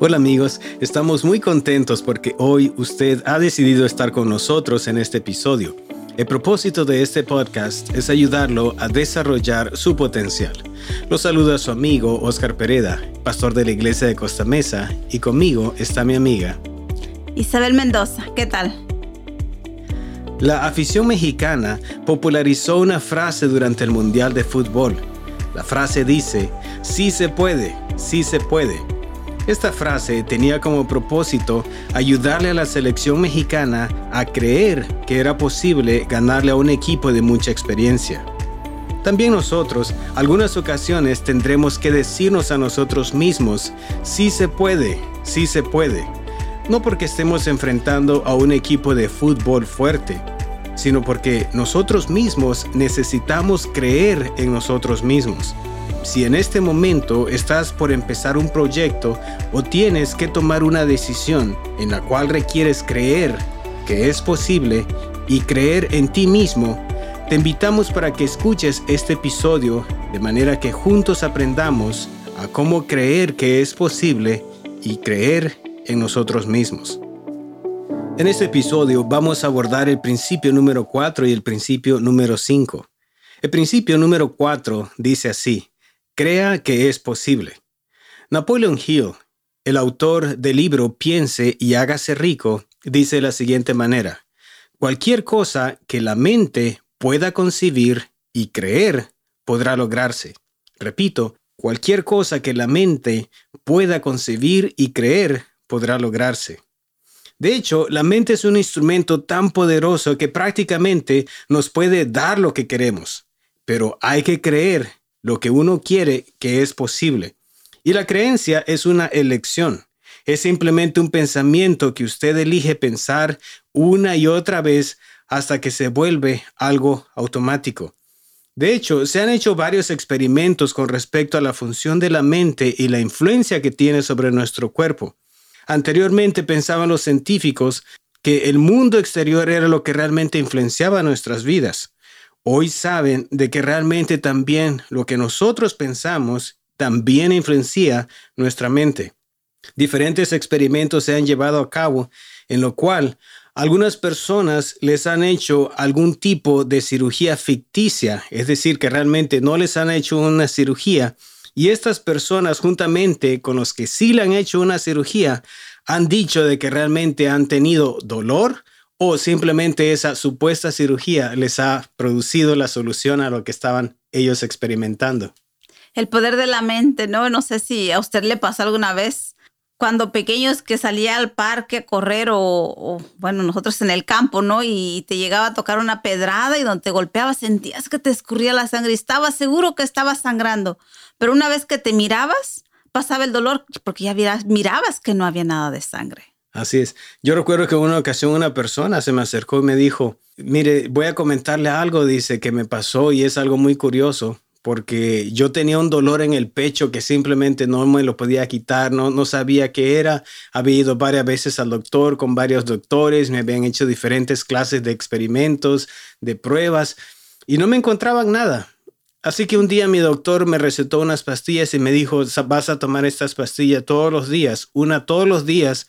Hola amigos, estamos muy contentos porque hoy usted ha decidido estar con nosotros en este episodio. El propósito de este podcast es ayudarlo a desarrollar su potencial. Lo saluda su amigo Oscar Pereda, pastor de la iglesia de Costa Mesa, y conmigo está mi amiga Isabel Mendoza. ¿Qué tal? La afición mexicana popularizó una frase durante el Mundial de Fútbol. La frase dice, sí se puede, sí se puede. Esta frase tenía como propósito ayudarle a la selección mexicana a creer que era posible ganarle a un equipo de mucha experiencia. También nosotros, algunas ocasiones tendremos que decirnos a nosotros mismos, sí se puede, sí se puede. No porque estemos enfrentando a un equipo de fútbol fuerte, sino porque nosotros mismos necesitamos creer en nosotros mismos. Si en este momento estás por empezar un proyecto o tienes que tomar una decisión en la cual requieres creer que es posible y creer en ti mismo, te invitamos para que escuches este episodio de manera que juntos aprendamos a cómo creer que es posible y creer en nosotros mismos. En este episodio vamos a abordar el principio número 4 y el principio número 5. El principio número 4 dice así, Crea que es posible. Napoleon Hill, el autor del libro Piense y hágase rico, dice de la siguiente manera, cualquier cosa que la mente pueda concebir y creer podrá lograrse. Repito, cualquier cosa que la mente pueda concebir y creer podrá lograrse. De hecho, la mente es un instrumento tan poderoso que prácticamente nos puede dar lo que queremos, pero hay que creer lo que uno quiere que es posible. Y la creencia es una elección. Es simplemente un pensamiento que usted elige pensar una y otra vez hasta que se vuelve algo automático. De hecho, se han hecho varios experimentos con respecto a la función de la mente y la influencia que tiene sobre nuestro cuerpo. Anteriormente pensaban los científicos que el mundo exterior era lo que realmente influenciaba nuestras vidas hoy saben de que realmente también lo que nosotros pensamos también influencia nuestra mente. Diferentes experimentos se han llevado a cabo en lo cual algunas personas les han hecho algún tipo de cirugía ficticia, es decir, que realmente no les han hecho una cirugía y estas personas juntamente con los que sí le han hecho una cirugía han dicho de que realmente han tenido dolor, o simplemente esa supuesta cirugía les ha producido la solución a lo que estaban ellos experimentando. El poder de la mente, ¿no? No sé si a usted le pasó alguna vez cuando pequeños que salía al parque a correr o, bueno, nosotros en el campo, ¿no? Y te llegaba a tocar una pedrada y donde te golpeabas sentías que te escurría la sangre y estabas seguro que estabas sangrando. Pero una vez que te mirabas, pasaba el dolor porque ya mirabas que no había nada de sangre. Así es. Yo recuerdo que una ocasión una persona se me acercó y me dijo, mire, voy a comentarle algo, dice, que me pasó y es algo muy curioso, porque yo tenía un dolor en el pecho que simplemente no me lo podía quitar, no, no sabía qué era. Había ido varias veces al doctor con varios doctores, me habían hecho diferentes clases de experimentos, de pruebas, y no me encontraban nada. Así que un día mi doctor me recetó unas pastillas y me dijo, vas a tomar estas pastillas todos los días, una todos los días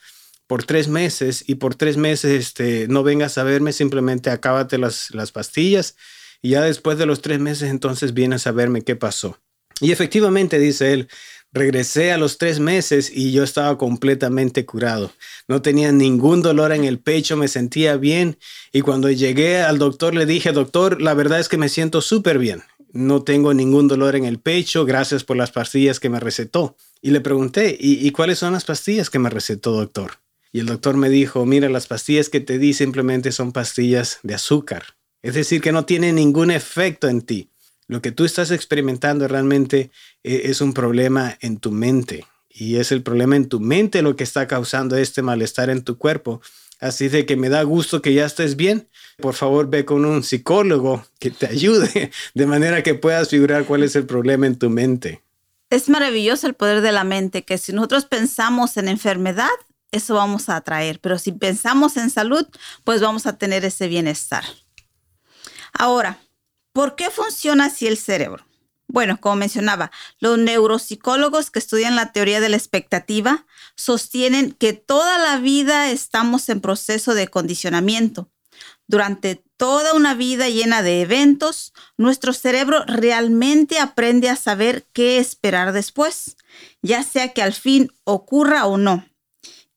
por tres meses y por tres meses este, no vengas a verme, simplemente acábate las, las pastillas y ya después de los tres meses entonces vienes a verme qué pasó. Y efectivamente, dice él, regresé a los tres meses y yo estaba completamente curado. No tenía ningún dolor en el pecho, me sentía bien y cuando llegué al doctor le dije, doctor, la verdad es que me siento súper bien. No tengo ningún dolor en el pecho, gracias por las pastillas que me recetó. Y le pregunté, ¿y, cuáles son las pastillas que me recetó, doctor? Y el doctor me dijo, mira, las pastillas que te di simplemente son pastillas de azúcar. Es decir, que no tienen ningún efecto en ti. Lo que tú estás experimentando realmente eh, es un problema en tu mente. Y es el problema en tu mente lo que está causando este malestar en tu cuerpo. Así de que me da gusto que ya estés bien. Por favor, ve con un psicólogo que te ayude de manera que puedas figurar cuál es el problema en tu mente. Es maravilloso el poder de la mente, que si nosotros pensamos en enfermedad, eso vamos a atraer. Pero si pensamos en salud, pues vamos a tener ese bienestar. Ahora, ¿por qué funciona así el cerebro? Bueno, como mencionaba, los neuropsicólogos que estudian la teoría de la expectativa sostienen que toda la vida estamos en proceso de condicionamiento. Durante toda una vida llena de eventos, nuestro cerebro realmente aprende a saber qué esperar después, ya sea que al fin ocurra o no.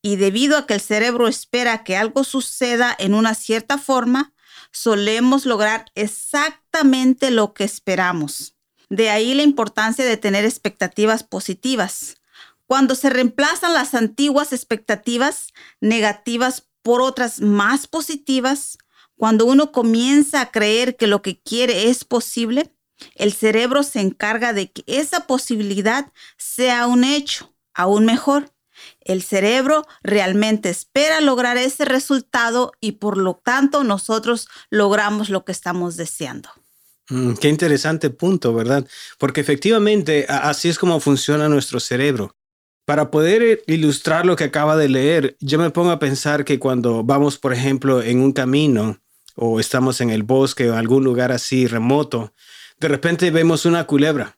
Y debido a que el cerebro espera que algo suceda en una cierta forma, solemos lograr exactamente lo que esperamos. De ahí la importancia de tener expectativas positivas. Cuando se reemplazan las antiguas expectativas negativas por otras más positivas, cuando uno comienza a creer que lo que quiere es posible, el cerebro se encarga de que esa posibilidad sea un hecho, aún mejor. El cerebro realmente espera lograr ese resultado y por lo tanto nosotros logramos lo que estamos deseando. Mm, qué interesante punto, ¿verdad? Porque efectivamente así es como funciona nuestro cerebro. Para poder ilustrar lo que acaba de leer, yo me pongo a pensar que cuando vamos, por ejemplo, en un camino o estamos en el bosque o algún lugar así remoto, de repente vemos una culebra.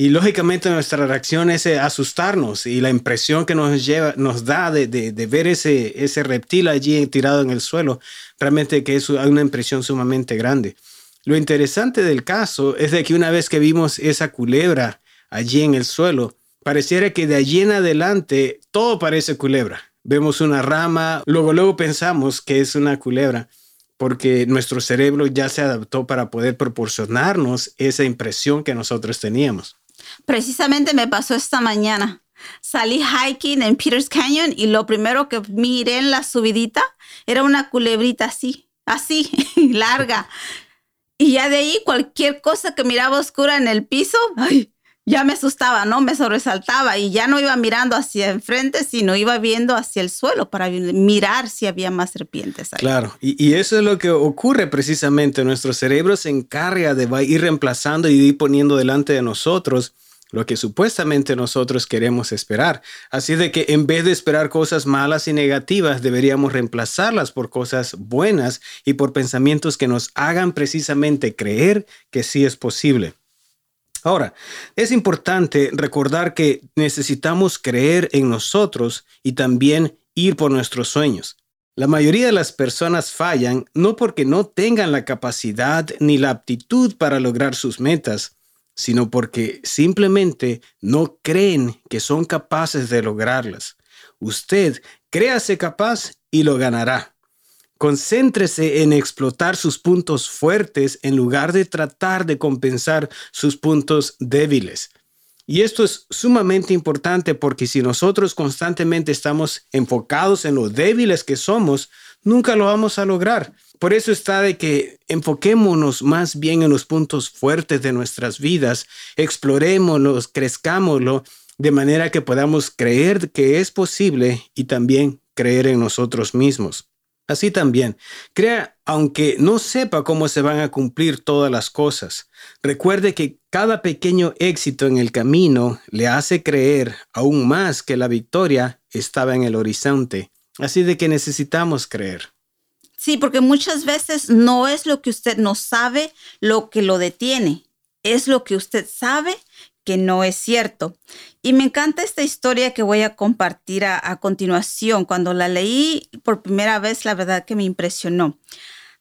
Y lógicamente nuestra reacción es eh, asustarnos y la impresión que nos, lleva, nos da de, ver ese, ese reptil allí tirado en el suelo, realmente que es una impresión sumamente grande. Lo interesante del caso es de que una vez que vimos esa culebra allí en el suelo, pareciera que de allí en adelante todo parece culebra. Vemos una rama, luego luego pensamos que es una culebra porque nuestro cerebro ya se adaptó para poder proporcionarnos esa impresión que nosotros teníamos. Precisamente me pasó esta mañana. Salí hiking en Peters Canyon y lo primero que miré en la subidita era una culebrita así, así, larga. Y ya de ahí cualquier cosa que miraba oscura en el piso, ay, ya me asustaba, ¿no? Me sobresaltaba y ya no iba mirando hacia enfrente, sino iba viendo hacia el suelo para mirar si había más serpientes ahí. Claro, y, eso es lo que ocurre precisamente. Nuestro cerebro se encarga de ir reemplazando y poniendo delante de nosotros lo que supuestamente nosotros queremos esperar. Así de que en vez de esperar cosas malas y negativas, deberíamos reemplazarlas por cosas buenas y por pensamientos que nos hagan precisamente creer que sí es posible. Ahora, es importante recordar que necesitamos creer en nosotros y también ir por nuestros sueños. La mayoría de las personas fallan no porque no tengan la capacidad ni la aptitud para lograr sus metas, sino porque simplemente no creen que son capaces de lograrlas. Usted créase capaz y lo ganará. Concéntrese en explotar sus puntos fuertes en lugar de tratar de compensar sus puntos débiles. Y esto es sumamente importante porque si nosotros constantemente estamos enfocados en lo débiles que somos, nunca lo vamos a lograr. Por eso está de que enfoquémonos más bien en los puntos fuertes de nuestras vidas, explorémoslos, crezcámoslo, de manera que podamos creer que es posible y también creer en nosotros mismos. Así también, crea aunque no sepa cómo se van a cumplir todas las cosas. Recuerde que cada pequeño éxito en el camino le hace creer aún más que la victoria estaba en el horizonte. Así de que necesitamos creer. Sí, porque muchas veces no es lo que usted no sabe lo que lo detiene, es lo que usted sabe que no es cierto. Y me encanta esta historia que voy a compartir a, continuación. Cuando la leí por primera vez, la verdad que me impresionó.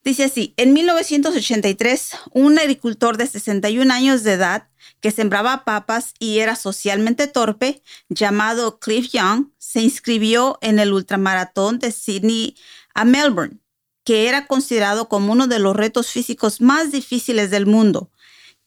Dice así, en 1983, un agricultor de 61 años de edad que sembraba papas y era socialmente torpe, llamado Cliff Young, se inscribió en el ultramaratón de Sydney a Melbourne, que era considerado como uno de los retos físicos más difíciles del mundo.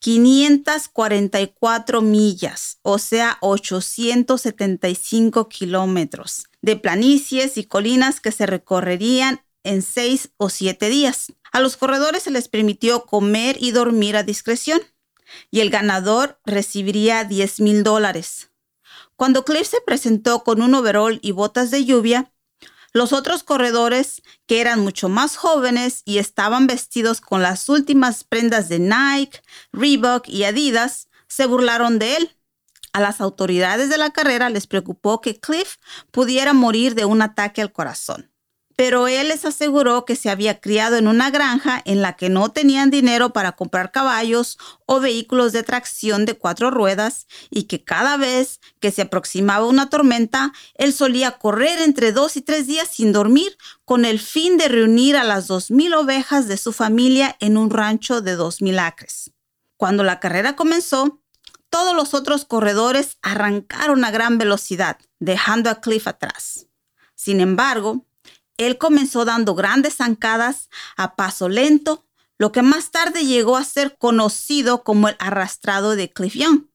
544 millas, o sea, 875 kilómetros de planicies y colinas que se recorrerían en seis o siete días. A los corredores se les permitió comer y dormir a discreción y el ganador recibiría 10 mil dólares. Cuando Cliff se presentó con un overall y botas de lluvia, los otros corredores, que eran mucho más jóvenes y estaban vestidos con las últimas prendas de Nike, Reebok y Adidas, se burlaron de él. A las autoridades de la carrera les preocupó que Cliff pudiera morir de un ataque al corazón. Pero él les aseguró que se había criado en una granja en la que no tenían dinero para comprar caballos o vehículos de tracción de cuatro ruedas y que cada vez que se aproximaba una tormenta, él solía correr entre dos y tres días sin dormir con el fin de reunir a las dos mil ovejas de su familia en un rancho de dos mil acres. Cuando la carrera comenzó, todos los otros corredores arrancaron a gran velocidad, dejando a Cliff atrás. Sin embargo, él comenzó dando grandes zancadas a paso lento, lo que más tarde llegó a ser conocido como el arrastrado de Cliff Young.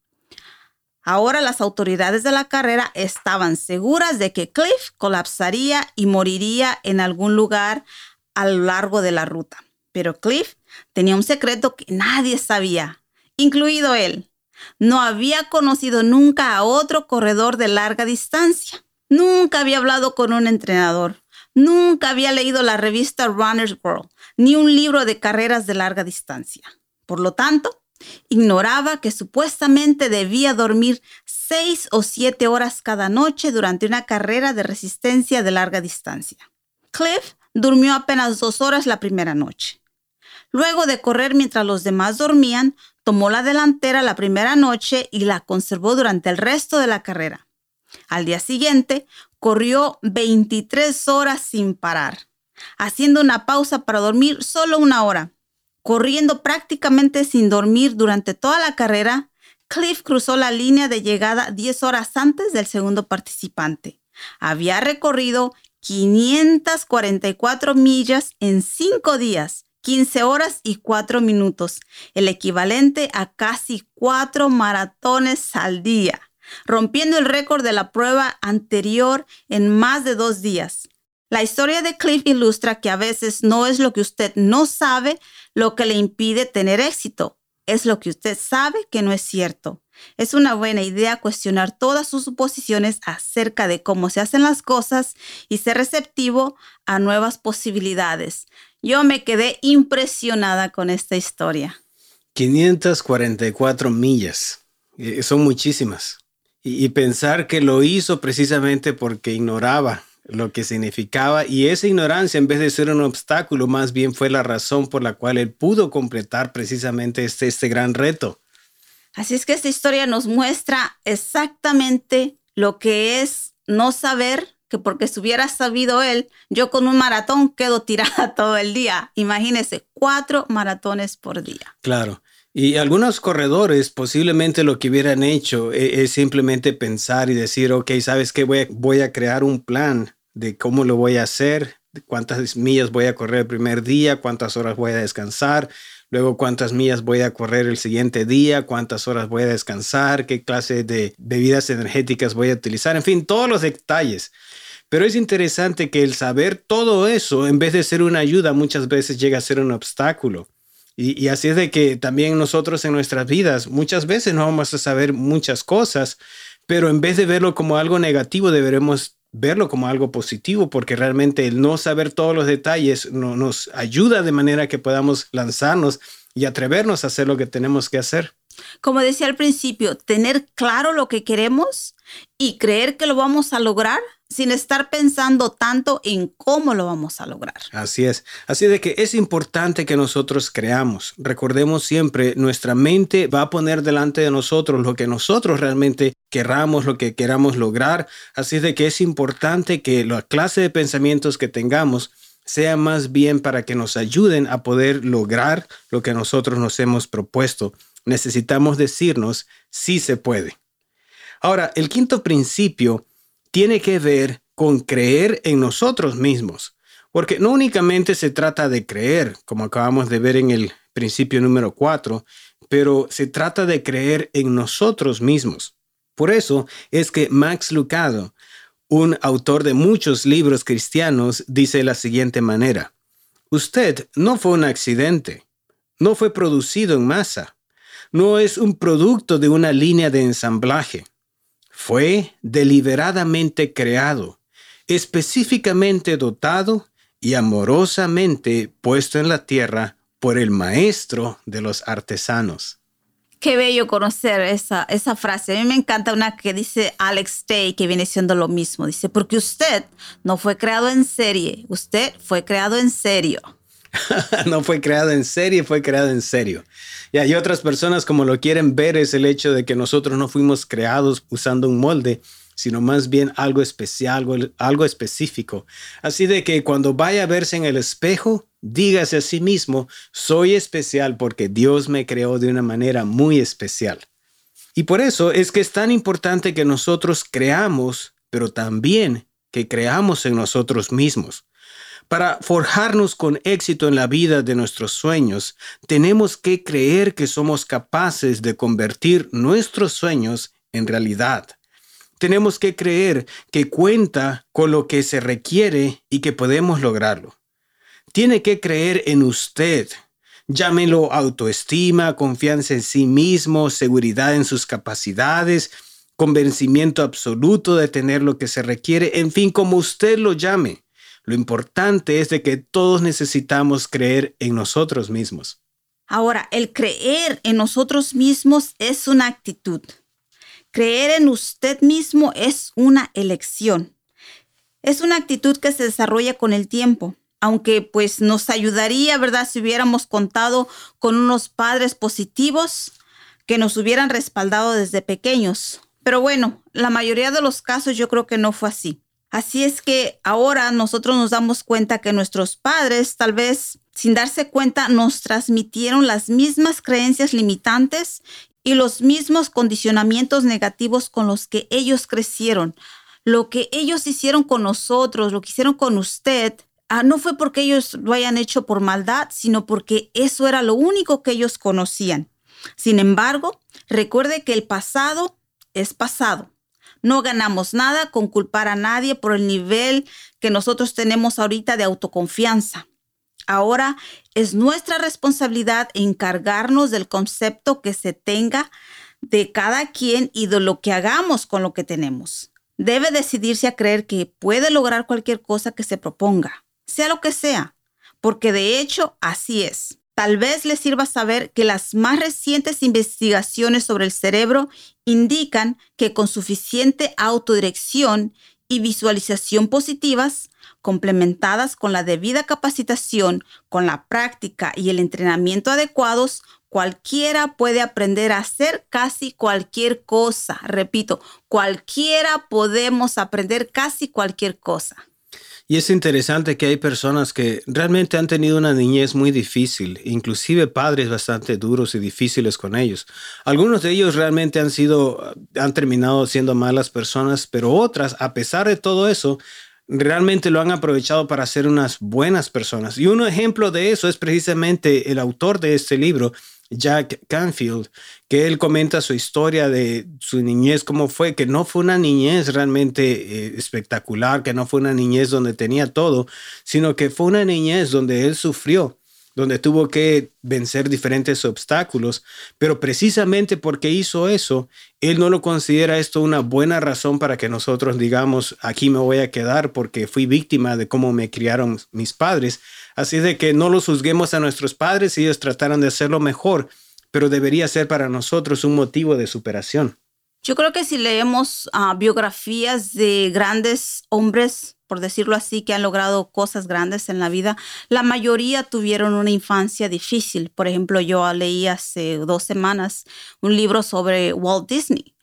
Ahora las autoridades de la carrera estaban seguras de que Cliff colapsaría y moriría en algún lugar a lo largo de la ruta. Pero Cliff tenía un secreto que nadie sabía, incluido él. No había conocido nunca a otro corredor de larga distancia. Nunca había hablado con un entrenador. Nunca había leído la revista Runner's World ni un libro de carreras de larga distancia. Por lo tanto, ignoraba que supuestamente debía dormir seis o siete horas cada noche durante una carrera de resistencia de larga distancia. Cliff durmió apenas dos horas la primera noche. Luego de correr mientras los demás dormían, tomó la delantera la primera noche y la conservó durante el resto de la carrera. Al día siguiente, corrió 23 horas sin parar, haciendo una pausa para dormir solo una hora. Corriendo prácticamente sin dormir durante toda la carrera, Cliff cruzó la línea de llegada 10 horas antes del segundo participante. Había recorrido 544 millas en 5 días, 15 horas y 4 minutos, el equivalente a casi 4 maratones al día rompiendo el récord de la prueba anterior en más de dos días. La historia de Cliff ilustra que a veces no es lo que usted no sabe lo que le impide tener éxito, es lo que usted sabe que no es cierto. Es una buena idea cuestionar todas sus suposiciones acerca de cómo se hacen las cosas y ser receptivo a nuevas posibilidades. Yo me quedé impresionada con esta historia. 544 millas. Eh, son muchísimas y, pensar que lo hizo precisamente porque ignoraba lo que significaba y esa ignorancia en vez de ser un obstáculo más bien fue la razón por la cual él pudo completar precisamente este, este gran reto. Así es que esta historia nos muestra exactamente lo que es no saber que porque si hubiera sabido él, yo con un maratón quedo tirada todo el día. Imagínese, cuatro maratones por día. Claro. Y algunos corredores posiblemente lo que hubieran hecho e-, es, simplemente pensar y decir, ok, ¿sabes qué? Voy a, voy a crear un plan de cómo lo voy a hacer, cuántas millas voy a correr el primer día, cuántas horas voy a descansar, luego cuántas millas voy a correr el siguiente día, cuántas horas voy a descansar, qué clase de bebidas energéticas voy a utilizar, en fin, todos los detalles. Pero es interesante que el saber todo eso, en vez de ser una ayuda, muchas veces llega a ser un obstáculo. Y, así es de que también nosotros en nuestras vidas muchas veces no vamos a saber muchas cosas, pero en vez de verlo como algo negativo, deberemos verlo como algo positivo, porque realmente el no saber todos los detalles no, nos ayuda de manera que podamos lanzarnos y atrevernos a hacer lo que tenemos que hacer. Como decía al principio, tener claro lo que queremos y creer que lo vamos a lograr sin estar pensando tanto en cómo lo vamos a lograr. Así es. Así de que es importante que nosotros creamos. Recordemos siempre, nuestra mente va a poner delante de nosotros lo que nosotros realmente queramos, lo que queramos lograr. Así de que es importante que la clase de pensamientos que tengamos sea más bien para que nos ayuden a poder lograr lo que nosotros nos hemos propuesto. Necesitamos decirnos, sí se puede. Ahora, el quinto principio tiene que ver con creer en nosotros mismos, porque no únicamente se trata de creer, como acabamos de ver en el principio número 4, pero se trata de creer en nosotros mismos. Por eso es que Max Lucado, un autor de muchos libros cristianos, dice de la siguiente manera, Usted no fue un accidente, no fue producido en masa, no es un producto de una línea de ensamblaje fue deliberadamente creado, específicamente dotado y amorosamente puesto en la tierra por el maestro de los artesanos. Qué bello conocer esa, esa frase. A mí me encanta una que dice Alex Tay, que viene siendo lo mismo. Dice, porque usted no fue creado en serie, usted fue creado en serio. no fue creado en serie, fue creado en serio. Y hay otras personas como lo quieren ver es el hecho de que nosotros no fuimos creados usando un molde, sino más bien algo especial, algo, algo específico. Así de que cuando vaya a verse en el espejo, dígase a sí mismo, soy especial porque Dios me creó de una manera muy especial. Y por eso es que es tan importante que nosotros creamos, pero también que creamos en nosotros mismos. Para forjarnos con éxito en la vida de nuestros sueños, tenemos que creer que somos capaces de convertir nuestros sueños en realidad. Tenemos que creer que cuenta con lo que se requiere y que podemos lograrlo. Tiene que creer en usted. Llámelo autoestima, confianza en sí mismo, seguridad en sus capacidades, convencimiento absoluto de tener lo que se requiere, en fin, como usted lo llame. Lo importante es de que todos necesitamos creer en nosotros mismos. Ahora, el creer en nosotros mismos es una actitud. Creer en usted mismo es una elección. Es una actitud que se desarrolla con el tiempo, aunque pues nos ayudaría, ¿verdad? Si hubiéramos contado con unos padres positivos que nos hubieran respaldado desde pequeños. Pero bueno, la mayoría de los casos yo creo que no fue así. Así es que ahora nosotros nos damos cuenta que nuestros padres tal vez sin darse cuenta nos transmitieron las mismas creencias limitantes y los mismos condicionamientos negativos con los que ellos crecieron. Lo que ellos hicieron con nosotros, lo que hicieron con usted, ah, no fue porque ellos lo hayan hecho por maldad, sino porque eso era lo único que ellos conocían. Sin embargo, recuerde que el pasado es pasado no ganamos nada con culpar a nadie por el nivel que nosotros tenemos ahorita de autoconfianza. Ahora es nuestra responsabilidad encargarnos del concepto que se tenga de cada quien y de lo que hagamos con lo que tenemos. Debe decidirse a creer que puede lograr cualquier cosa que se proponga, sea lo que sea, porque de hecho así es. Tal vez les sirva saber que las más recientes investigaciones sobre el cerebro indican que con suficiente autodirección y visualización positivas, complementadas con la debida capacitación, con la práctica y el entrenamiento adecuados, cualquiera puede aprender a hacer casi cualquier cosa. Repito, cualquiera podemos aprender casi cualquier cosa. Y es interesante que hay personas que realmente han tenido una niñez muy difícil, inclusive padres bastante duros y difíciles con ellos. Algunos de ellos realmente han sido, han terminado siendo malas personas, pero otras, a pesar de todo eso, realmente lo han aprovechado para ser unas buenas personas. Y un ejemplo de eso es precisamente el autor de este libro, Jack Canfield, que él comenta su historia de su niñez, cómo fue, que no fue una niñez realmente eh, espectacular, que no fue una niñez donde tenía todo, sino que fue una niñez donde él sufrió, donde tuvo que vencer diferentes obstáculos, pero precisamente porque hizo eso, él no lo considera esto una buena razón para que nosotros digamos, aquí me voy a quedar porque fui víctima de cómo me criaron mis padres, Así de que no los juzguemos a nuestros padres, ellos trataron de hacerlo mejor, pero debería ser para nosotros un motivo de superación. Yo creo que si leemos ah, biografías de grandes hombres, por decirlo así, que han logrado cosas grandes en la vida, la mayoría tuvieron una infancia difícil. Por ejemplo, yo leí hace dos semanas un libro sobre Walt Disney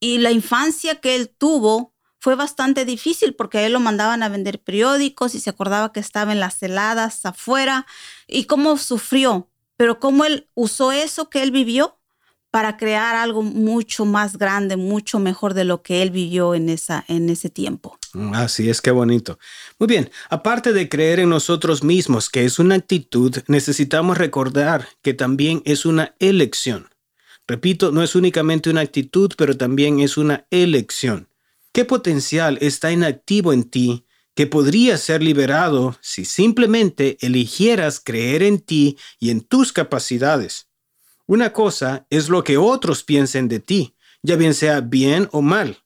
y la infancia que él tuvo fue bastante difícil porque a él lo mandaban a vender periódicos y se acordaba que estaba en las heladas afuera y cómo sufrió, pero cómo él usó eso que él vivió para crear algo mucho más grande, mucho mejor de lo que él vivió en, esa, en ese tiempo. Mm, así es, qué bonito. Muy bien, aparte de creer en nosotros mismos, que es una actitud, necesitamos recordar que también es una elección. Repito, no es únicamente una actitud, pero también es una elección. ¿Qué potencial está inactivo en ti que podría ser liberado si simplemente eligieras creer en ti y en tus capacidades? Una cosa es lo que otros piensen de ti, ya bien sea bien o mal,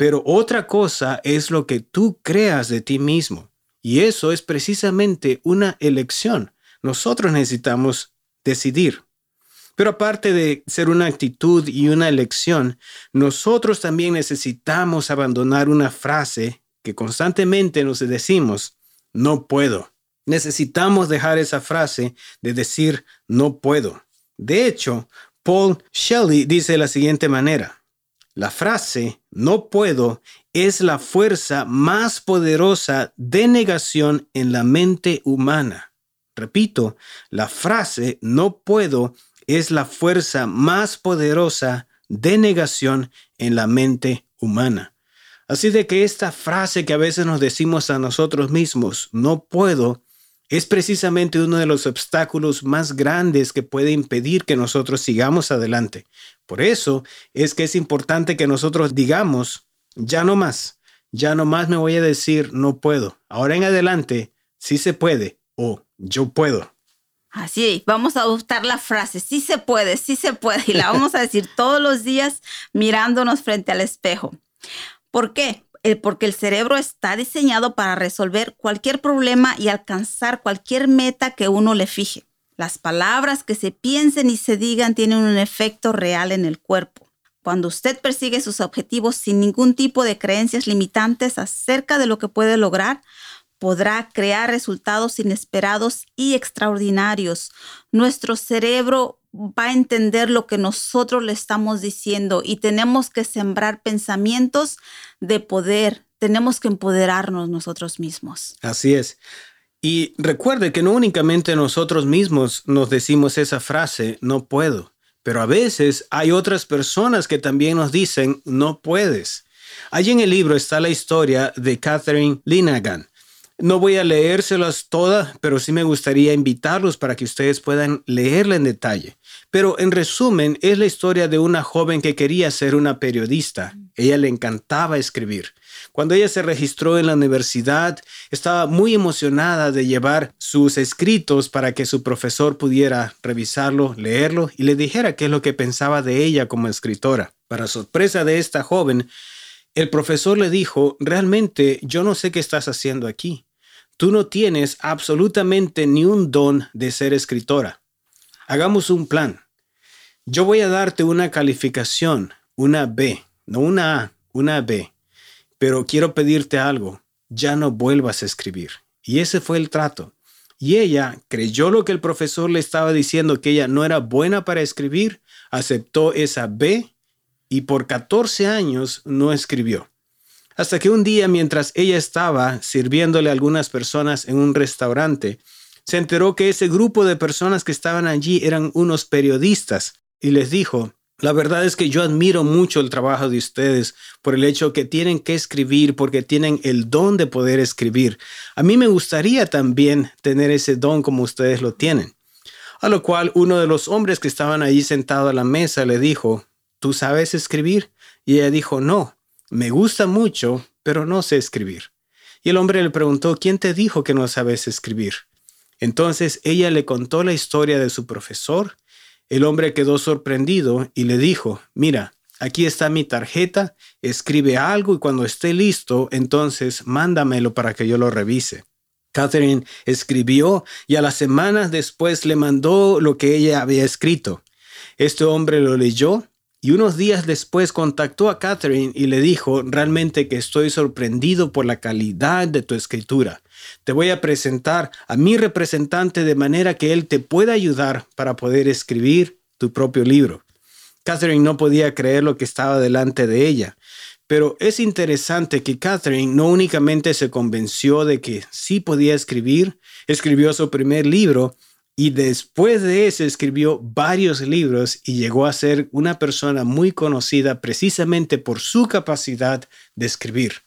pero otra cosa es lo que tú creas de ti mismo. Y eso es precisamente una elección. Nosotros necesitamos decidir. Pero aparte de ser una actitud y una elección, nosotros también necesitamos abandonar una frase que constantemente nos decimos, no puedo. Necesitamos dejar esa frase de decir no puedo. De hecho, Paul Shelley dice de la siguiente manera, la frase no puedo es la fuerza más poderosa de negación en la mente humana. Repito, la frase no puedo es la fuerza más poderosa de negación en la mente humana. Así de que esta frase que a veces nos decimos a nosotros mismos, no puedo, es precisamente uno de los obstáculos más grandes que puede impedir que nosotros sigamos adelante. Por eso es que es importante que nosotros digamos, ya no más, ya no más me voy a decir no puedo. Ahora en adelante, sí se puede o yo puedo. Así, vamos a adoptar la frase, sí se puede, sí se puede, y la vamos a decir todos los días mirándonos frente al espejo. ¿Por qué? Eh, porque el cerebro está diseñado para resolver cualquier problema y alcanzar cualquier meta que uno le fije. Las palabras que se piensen y se digan tienen un efecto real en el cuerpo. Cuando usted persigue sus objetivos sin ningún tipo de creencias limitantes acerca de lo que puede lograr, podrá crear resultados inesperados y extraordinarios. Nuestro cerebro va a entender lo que nosotros le estamos diciendo y tenemos que sembrar pensamientos de poder. Tenemos que empoderarnos nosotros mismos. Así es. Y recuerde que no únicamente nosotros mismos nos decimos esa frase, no puedo, pero a veces hay otras personas que también nos dicen, no puedes. Allí en el libro está la historia de Catherine Linagan. No voy a leérselas todas, pero sí me gustaría invitarlos para que ustedes puedan leerla en detalle. Pero en resumen, es la historia de una joven que quería ser una periodista. Ella le encantaba escribir. Cuando ella se registró en la universidad, estaba muy emocionada de llevar sus escritos para que su profesor pudiera revisarlo, leerlo y le dijera qué es lo que pensaba de ella como escritora. Para sorpresa de esta joven, el profesor le dijo, realmente yo no sé qué estás haciendo aquí. Tú no tienes absolutamente ni un don de ser escritora. Hagamos un plan. Yo voy a darte una calificación, una B, no una A, una B. Pero quiero pedirte algo, ya no vuelvas a escribir. Y ese fue el trato. Y ella creyó lo que el profesor le estaba diciendo, que ella no era buena para escribir, aceptó esa B y por 14 años no escribió. Hasta que un día, mientras ella estaba sirviéndole a algunas personas en un restaurante, se enteró que ese grupo de personas que estaban allí eran unos periodistas y les dijo, la verdad es que yo admiro mucho el trabajo de ustedes por el hecho que tienen que escribir, porque tienen el don de poder escribir. A mí me gustaría también tener ese don como ustedes lo tienen. A lo cual uno de los hombres que estaban allí sentado a la mesa le dijo, ¿tú sabes escribir? Y ella dijo, no, me gusta mucho, pero no sé escribir. Y el hombre le preguntó, ¿quién te dijo que no sabes escribir? Entonces ella le contó la historia de su profesor. El hombre quedó sorprendido y le dijo, mira, aquí está mi tarjeta, escribe algo y cuando esté listo, entonces mándamelo para que yo lo revise. Catherine escribió y a las semanas después le mandó lo que ella había escrito. Este hombre lo leyó y unos días después contactó a Catherine y le dijo, realmente que estoy sorprendido por la calidad de tu escritura. Te voy a presentar a mi representante de manera que él te pueda ayudar para poder escribir tu propio libro. Catherine no podía creer lo que estaba delante de ella. Pero es interesante que Catherine no únicamente se convenció de que sí podía escribir, escribió su primer libro, y después de eso escribió varios libros y llegó a ser una persona muy conocida precisamente por su capacidad de escribir.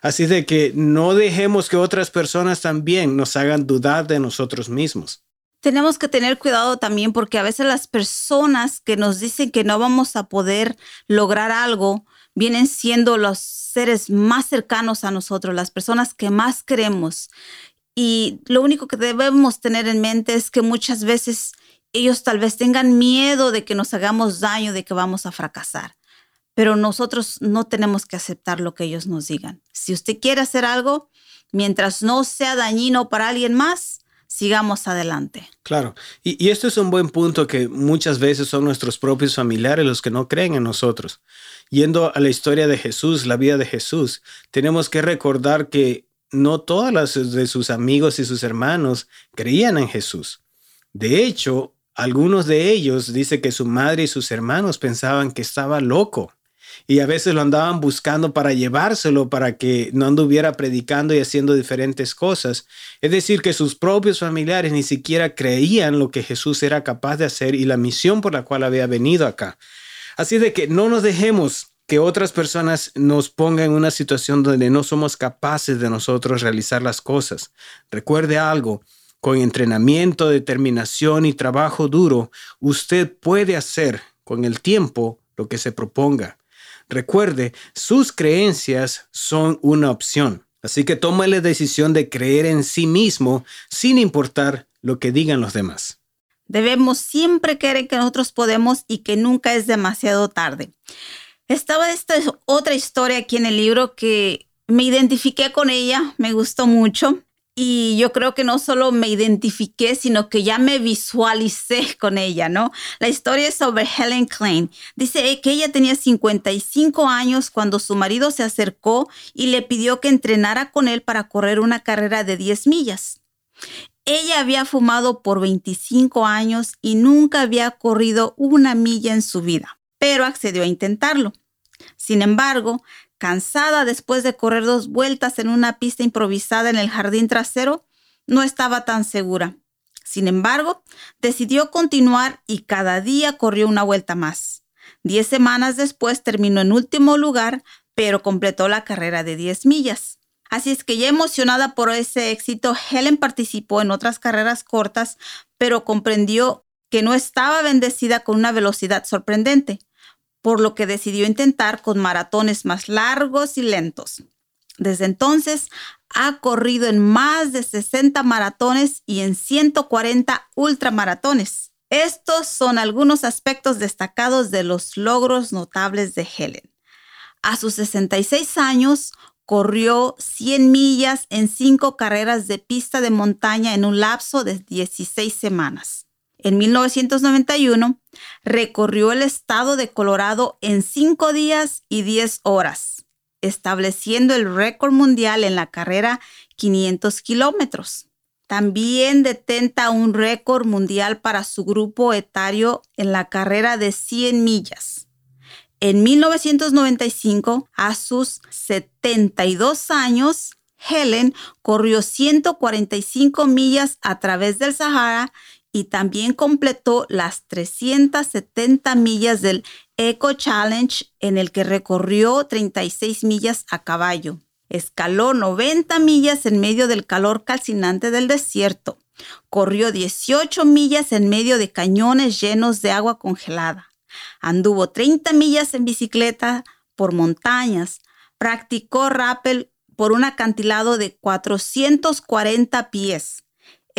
Así de que no dejemos que otras personas también nos hagan dudar de nosotros mismos. Tenemos que tener cuidado también porque a veces las personas que nos dicen que no vamos a poder lograr algo vienen siendo los seres más cercanos a nosotros, las personas que más queremos. Y lo único que debemos tener en mente es que muchas veces ellos tal vez tengan miedo de que nos hagamos daño, de que vamos a fracasar. Pero nosotros no tenemos que aceptar lo que ellos nos digan. Si usted quiere hacer algo, mientras no sea dañino para alguien más, sigamos adelante. Claro, y, esto es un buen punto que muchas veces son nuestros propios familiares los que no creen en nosotros. Yendo a la historia de Jesús, la vida de Jesús, tenemos que recordar que no todas las de sus amigos y sus hermanos creían en Jesús. De hecho, algunos de ellos dice que su madre y sus hermanos pensaban que estaba loco y a veces lo andaban buscando para llevárselo para que no anduviera predicando y haciendo diferentes cosas. Es decir, que sus propios familiares ni siquiera creían lo que Jesús era capaz de hacer y la misión por la cual había venido acá. Así de que no nos dejemos que otras personas nos pongan en una situación donde no somos capaces de nosotros realizar las cosas. Recuerde algo, con entrenamiento, determinación y trabajo duro, usted puede hacer con el tiempo lo que se proponga. Recuerde, sus creencias son una opción. Así que toma la decisión de creer en sí mismo sin importar lo que digan los demás. Debemos siempre creer que nosotros podemos y que nunca es demasiado tarde. Estaba esta otra historia aquí en el libro que me identifiqué con ella, me gustó mucho. Y yo creo que no solo me identifiqué, sino que ya me visualicé con ella, ¿no? La historia es sobre Helen Klein. Dice que ella tenía 55 años cuando su marido se acercó y le pidió que entrenara con él para correr una carrera de 10 millas. Ella había fumado por 25 años y nunca había corrido una milla en su vida pero accedió a intentarlo. Sin embargo, cansada después de correr dos vueltas en una pista improvisada en el jardín trasero, no estaba tan segura. Sin embargo, decidió continuar y cada día corrió una vuelta más. Diez semanas después terminó en último lugar, pero completó la carrera de 10 millas. Así es que ya emocionada por ese éxito, Helen participó en otras carreras cortas, pero comprendió que no estaba bendecida con una velocidad sorprendente por lo que decidió intentar con maratones más largos y lentos. Desde entonces ha corrido en más de 60 maratones y en 140 ultramaratones. Estos son algunos aspectos destacados de los logros notables de Helen. A sus 66 años, corrió 100 millas en cinco carreras de pista de montaña en un lapso de 16 semanas. En 1991, recorrió el estado de Colorado en 5 días y 10 horas, estableciendo el récord mundial en la carrera 500 kilómetros. También detenta un récord mundial para su grupo etario en la carrera de 100 millas. En 1995, a sus 72 años, Helen corrió 145 millas a través del Sahara y también completó las 370 millas del Eco Challenge en el que recorrió 36 millas a caballo. Escaló 90 millas en medio del calor calcinante del desierto. Corrió 18 millas en medio de cañones llenos de agua congelada. Anduvo 30 millas en bicicleta por montañas. Practicó rappel por un acantilado de 440 pies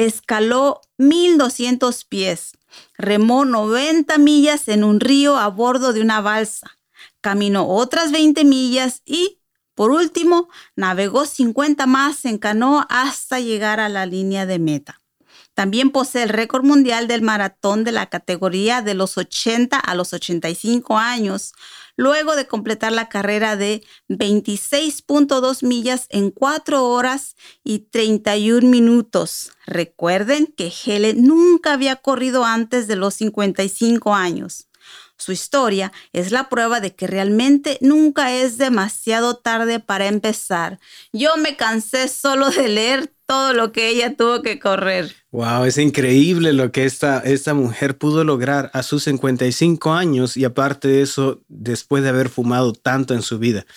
escaló 1200 pies, remó 90 millas en un río a bordo de una balsa, caminó otras 20 millas y, por último, navegó 50 más en canoa hasta llegar a la línea de meta. También posee el récord mundial del maratón de la categoría de los 80 a los 85 años, luego de completar la carrera de 26.2 millas en 4 horas y 31 minutos. Recuerden que Helen nunca había corrido antes de los 55 años. Su historia es la prueba de que realmente nunca es demasiado tarde para empezar. Yo me cansé solo de leer todo lo que ella tuvo que correr. Wow, es increíble lo que esta, esta mujer pudo lograr a sus 55 años y aparte de eso, después de haber fumado tanto en su vida.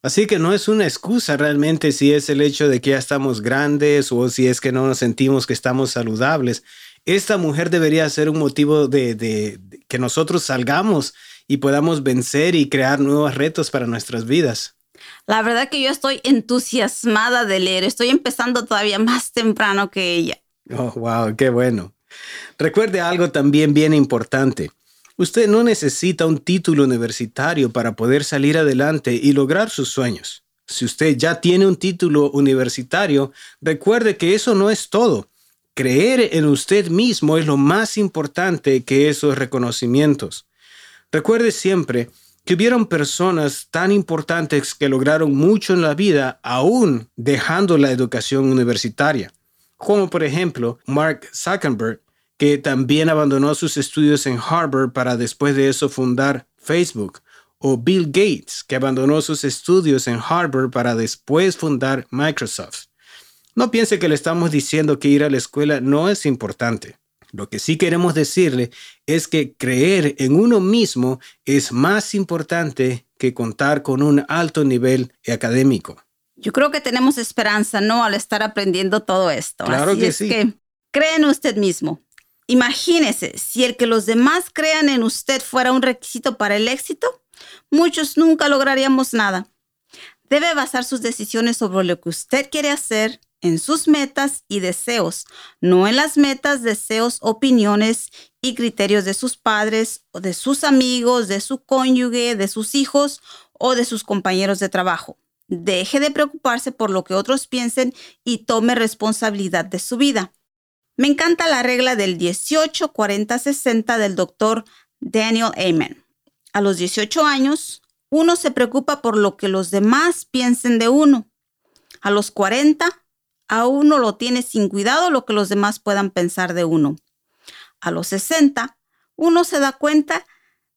Así que no es una excusa realmente si es el hecho de que ya estamos grandes o si es que no nos sentimos que estamos saludables. Esta mujer debería ser un motivo de, de que nosotros salgamos y podamos vencer y crear nuevos retos para nuestras vidas. La verdad que yo estoy entusiasmada de leer. Estoy empezando todavía más temprano que ella. Oh, wow, qué bueno. Recuerde algo también bien importante. Usted no necesita un título universitario para poder salir adelante y lograr sus sueños. Si usted ya tiene un título universitario, recuerde que eso no es todo. creer en usted mismo es lo más importante que esos reconocimientos. Recuerde siempre que hubieron personas tan importantes que lograron mucho en la vida aún dejando la educación universitaria, como por ejemplo Mark Zuckerberg, que también abandonó sus estudios en Harvard para después de eso fundar Facebook, o Bill Gates, que abandonó sus estudios en Harvard para después fundar Microsoft. No piense que le estamos diciendo que ir a la escuela no es importante. Lo que sí queremos decirle es que creer en uno mismo es más importante que contar con un alto nivel académico. Yo creo que tenemos esperanza, ¿no? Al estar aprendiendo todo esto. Claro Así que es sí. que cree en usted mismo. Imagínese, si el que los demás crean en usted fuera un requisito para el éxito, muchos nunca lograríamos nada. Debe basar sus decisiones sobre lo que usted quiere hacer en sus metas y deseos, no en las metas, deseos, opiniones y criterios de sus padres o de sus amigos, de su cónyuge, de sus hijos o de sus compañeros de trabajo. Deje de preocuparse por lo que otros piensen y tome responsabilidad de su vida. Me encanta la regla del 18, 40, 60 del doctor Daniel Amen. A los 18 años, uno se preocupa por lo que los demás piensen de uno. A los 40, a uno lo tiene sin cuidado lo que los demás puedan pensar de uno. A los 60, uno se da cuenta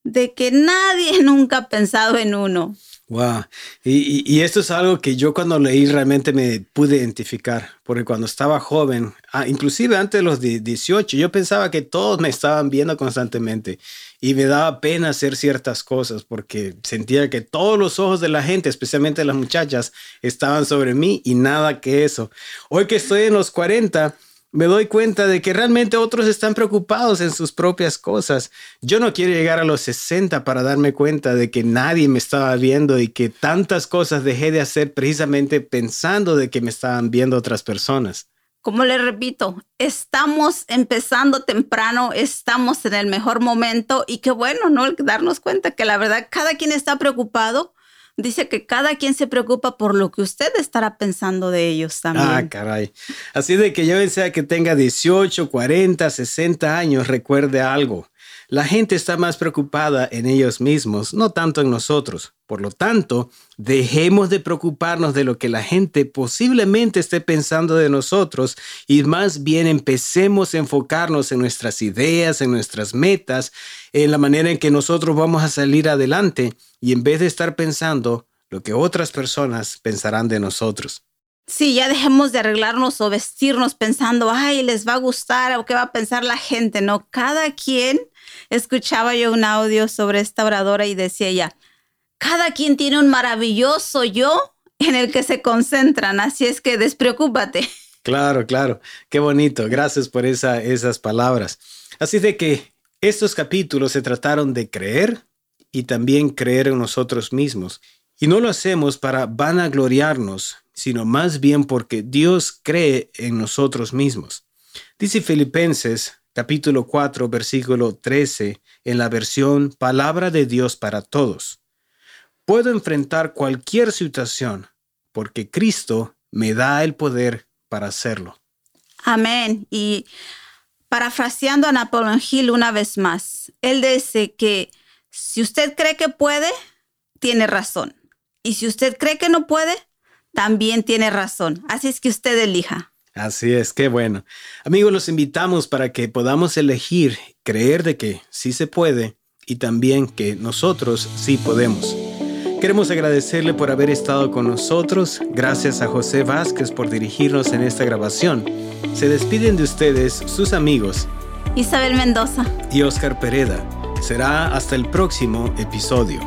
de que nadie nunca ha pensado en uno. Wow. Y, y- esto es algo que yo cuando leí realmente me pude identificar, porque cuando estaba joven, ah, inclusive antes de los die- 18, yo pensaba que todos me estaban viendo constantemente y me daba pena hacer ciertas cosas porque sentía que todos los ojos de la gente, especialmente las muchachas, estaban sobre mí y nada que eso. Hoy que estoy en los 40, me doy cuenta de que realmente otros están preocupados en sus propias cosas. Yo no quiero llegar a los 60 para darme cuenta de que nadie me estaba viendo y que tantas cosas dejé de hacer precisamente pensando de que me estaban viendo otras personas. Como le repito, estamos empezando temprano, estamos en el mejor momento y qué bueno, ¿no? El darnos cuenta que la verdad cada quien está preocupado. Dice que cada quien se preocupa por lo que usted estará pensando de ellos también. Ah, caray. Así de que yo sea que tenga 18, 40, 60 años, recuerde algo. La gente está más preocupada en ellos mismos, no tanto en nosotros. Por lo tanto, dejemos de preocuparnos de lo que la gente posiblemente esté pensando de nosotros y más bien empecemos a enfocarnos en nuestras ideas, en nuestras metas, en la manera en que nosotros vamos a salir adelante y en vez de estar pensando lo que otras personas pensarán de nosotros. Sí, ya dejemos de arreglarnos o vestirnos pensando, ay, les va a gustar o qué va a pensar la gente, ¿no? Cada quien, escuchaba yo un audio sobre esta oradora y decía ella, cada quien tiene un maravilloso yo en el que se concentran, así es que despreocúpate. Claro, claro. Qué bonito. Gracias por esa, esas palabras. Así de que estos capítulos se trataron de creer y también creer en nosotros mismos. Y no lo hacemos para vanagloriarnos, sino más bien porque Dios cree en nosotros mismos. Dice Filipenses capítulo 4 versículo 13 en la versión Palabra de Dios para Todos. Puedo enfrentar cualquier situación porque Cristo me da el poder para hacerlo. Amén. Y parafraseando a Napoleón Hill una vez más, él dice que si usted cree que puede, tiene razón. Y si usted cree que no puede, también tiene razón. Así es que usted elija. Así es, qué bueno. Amigos, los invitamos para que podamos elegir creer de que sí se puede y también que nosotros sí podemos. Queremos agradecerle por haber estado con nosotros. Gracias a José Vázquez por dirigirnos en esta grabación. Se despiden de ustedes sus amigos Isabel Mendoza. y Oscar Pereda. Será hasta el próximo episodio.